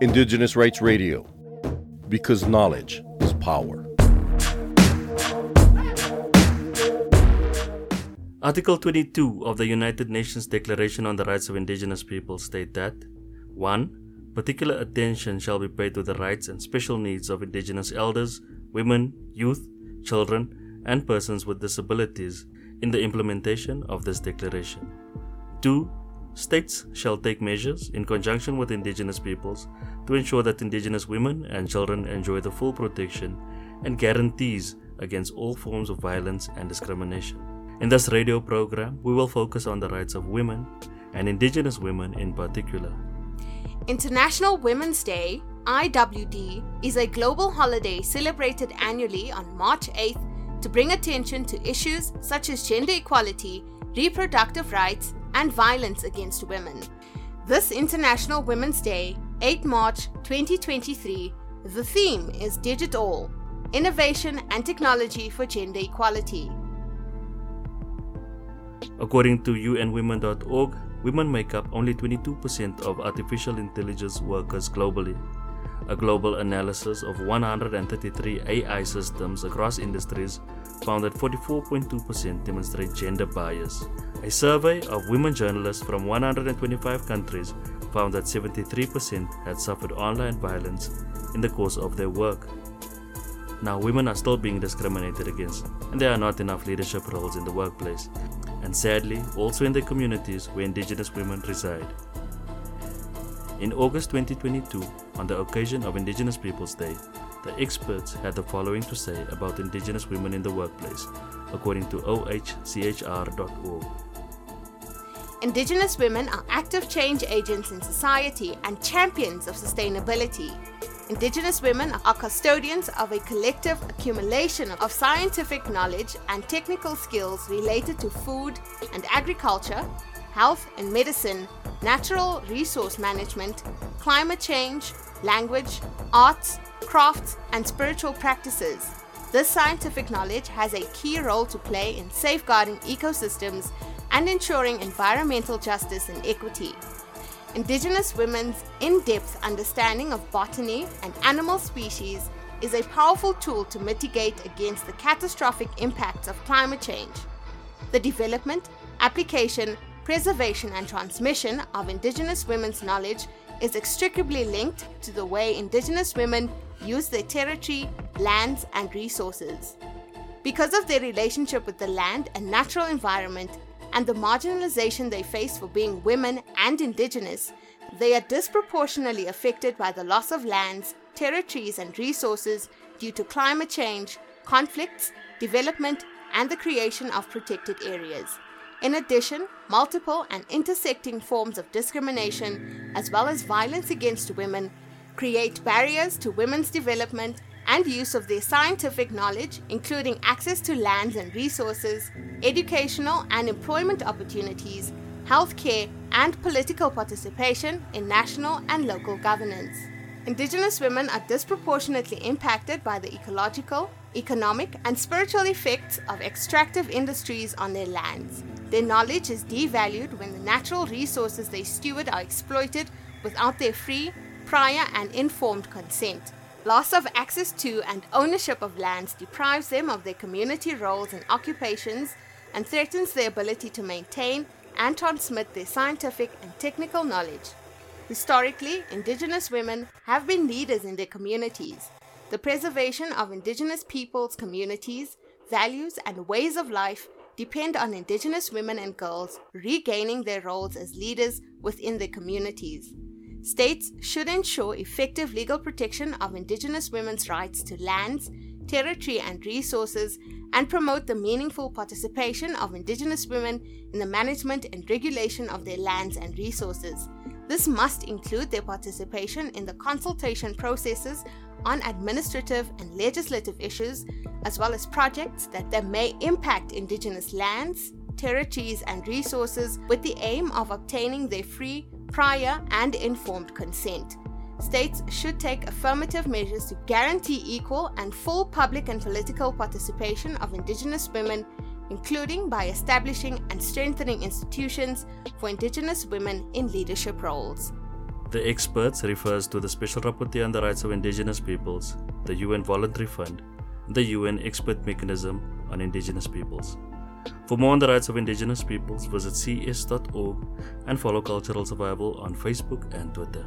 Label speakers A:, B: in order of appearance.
A: Indigenous Rights Radio, because knowledge is power.
B: Article 22 of the United Nations Declaration on the Rights of Indigenous Peoples state that 1. Particular attention shall be paid to the rights and special needs of indigenous elders, women, youth, children, and persons with disabilities in the implementation of this declaration. 2. States shall take measures in conjunction with indigenous peoples to ensure that indigenous women and children enjoy the full protection and guarantees against all forms of violence and discrimination. In this radio program, we will focus on the rights of women and Indigenous women in particular.
C: International Women's Day, IWD, is a global holiday celebrated annually on March 8th to bring attention to issues such as gender equality, reproductive rights, and violence against women. This International Women's Day, 8 March 2023, the theme is Digitall Innovation and Technology for Gender Equality.
B: According to UNWomen.org, women make up only 22% of artificial intelligence workers globally. A global analysis of 133 AI systems across industries found that 44.2% demonstrate gender bias. A survey of women journalists from 125 countries found that 73% had suffered online violence in the course of their work. Now, women are still being discriminated against, and there are not enough leadership roles in the workplace and sadly also in the communities where Indigenous women reside. In August 2022, on the occasion of Indigenous Peoples Day, the experts had the following to say about Indigenous women in the workplace, according to ohchr.org.
C: Indigenous women are active change agents in society and champions of sustainability. Indigenous women are custodians of a collective accumulation of scientific knowledge and technical skills related to food and agriculture, health and medicine, natural resource management, climate change, language, arts, crafts, and spiritual practices. This scientific knowledge has a key role to play in safeguarding ecosystems and ensuring environmental justice and equity. Indigenous women's in depth understanding of botany and animal species is a powerful tool to mitigate against the catastrophic impacts of climate change. The development, application, preservation, and transmission of Indigenous women's knowledge is inextricably linked to the way Indigenous women use their territory, lands, and resources. Because of their relationship with the land and natural environment, and the marginalization they face for being women and indigenous, they are disproportionately affected by the loss of lands, territories, and resources due to climate change, conflicts, development, and the creation of protected areas. In addition, multiple and intersecting forms of discrimination, as well as violence against women, create barriers to women's development and use of their scientific knowledge, including access to lands and resources, educational and employment opportunities, healthcare, and political participation in national and local governance. Indigenous women are disproportionately impacted by the ecological, economic, and spiritual effects of extractive industries on their lands. Their knowledge is devalued when the natural resources they steward are exploited without their free, prior, and informed consent. Loss of access to and ownership of lands deprives them of their community roles and occupations and threatens their ability to maintain and transmit their scientific and technical knowledge. Historically, Indigenous women have been leaders in their communities. The preservation of Indigenous peoples' communities, values, and ways of life depend on Indigenous women and girls regaining their roles as leaders within their communities. States should ensure effective legal protection of Indigenous women's rights to lands, territory, and resources, and promote the meaningful participation of Indigenous women in the management and regulation of their lands and resources. This must include their participation in the consultation processes on administrative and legislative issues, as well as projects that, may impact Indigenous lands, territories, and resources with the aim of obtaining their free, prior, and informed consent. States should take affirmative measures to guarantee equal and full public and political participation of Indigenous women including by establishing and strengthening institutions for Indigenous women in leadership roles.
B: The experts refers to the Special Rapporteur on the Rights of Indigenous Peoples, the UN Voluntary Fund, the UN Expert Mechanism on Indigenous Peoples. For more on the rights of Indigenous peoples, visit cs.org and follow Cultural Survival on Facebook and Twitter.